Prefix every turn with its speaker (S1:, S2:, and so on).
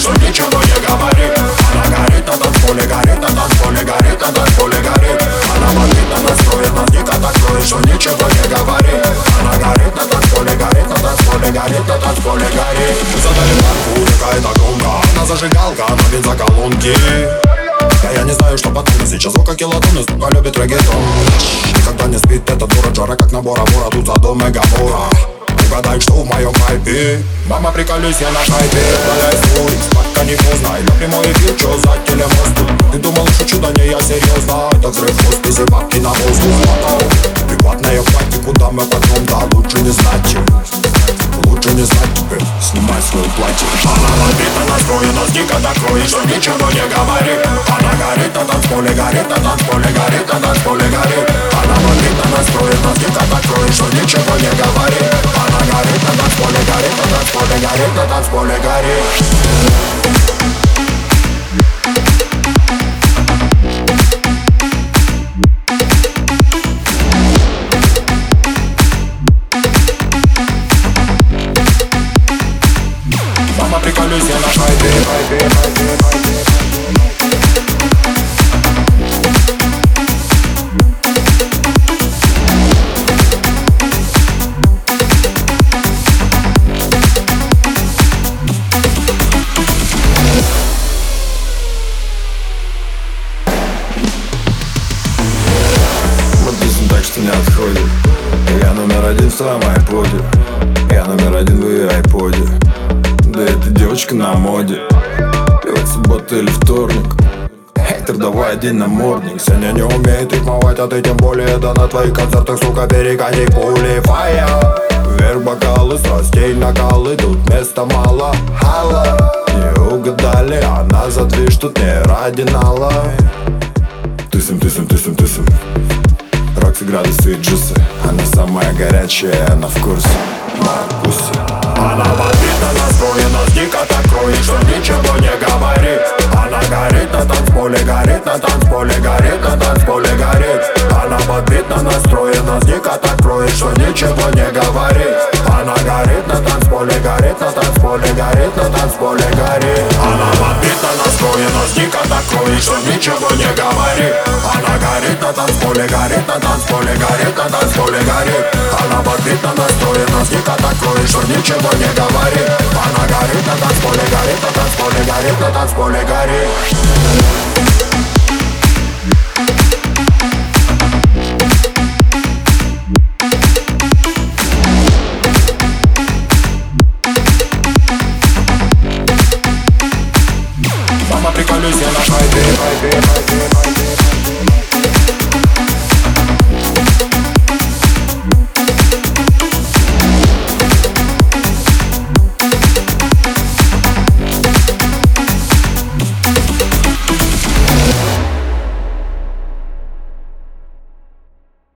S1: что ничего не говорит Она горит на танцполе, горит на танцполе, горит на танцполе, горит. Она бомбит, настроена дико такое, что ничего не говорит Она горит на танцполе, горит на танцполе, горит на танцполе, горит. Задали марку, какая-то гонка Она зажигалка, она бензоколонки да я не знаю, что потом Сейчас звука килотонны, сука любит регетон. Никогда не спит эта дура Джара, как на Бора-Бора Тут за дом что хайпе Мама, приколюсь, я на хайпе. Валяй свой, спать не поздно Или прямой эфир, чё за телемосту Ты думал, шучу, да не, я серьезно? Это взрыв в хосписе, бабки на воздух хватал Приватная пати, куда мы потом, да лучше не знать Лучше не знать теперь, снимай свое платье. Она ловит, настроена, дико такое, что ничего не говорит. Она горит на танцполе, горит на танцполе, горит на танцполе, горит на танцполе, горит приколюсь я на хайпе, хайпе, хайпе,
S2: отходит. Я номер один в твоем айподе Я номер один в ее айподе да эта девочка на моде. Пивать суббота или вторник. Хейтер, давай один на мордник. Сегодня не умеет рифмовать, а ты тем более Да на твоих концертах, сука, перегони пули. Фая! Вверх бокалы, страстей накалы Тут места мало, хала! Не угадали, она за движ Тут не ради нала градусы джусы. Она самая горячая, она в курсе. Маркуси.
S1: Она бомбит, настроена, дико так кроет Что ничего не говорит. Она горит на танцполе, горит на танцполе Горит на танцполе, горит. Она бомбит, настроена, дико так кроет Что ничего не говорит горит Она бомбит, настроена, дико так кроет Что ничего не говорит Она горит на танцполе, горит на танцполе Горит на танцполе, горит. Она бомбит, настроена, дико так кроет Что ничего не говорит Она горит на танцполе, горит на танцполе Горит на танцполе, горит Мама, приколюсь я на хайпе, хайпе, хайпе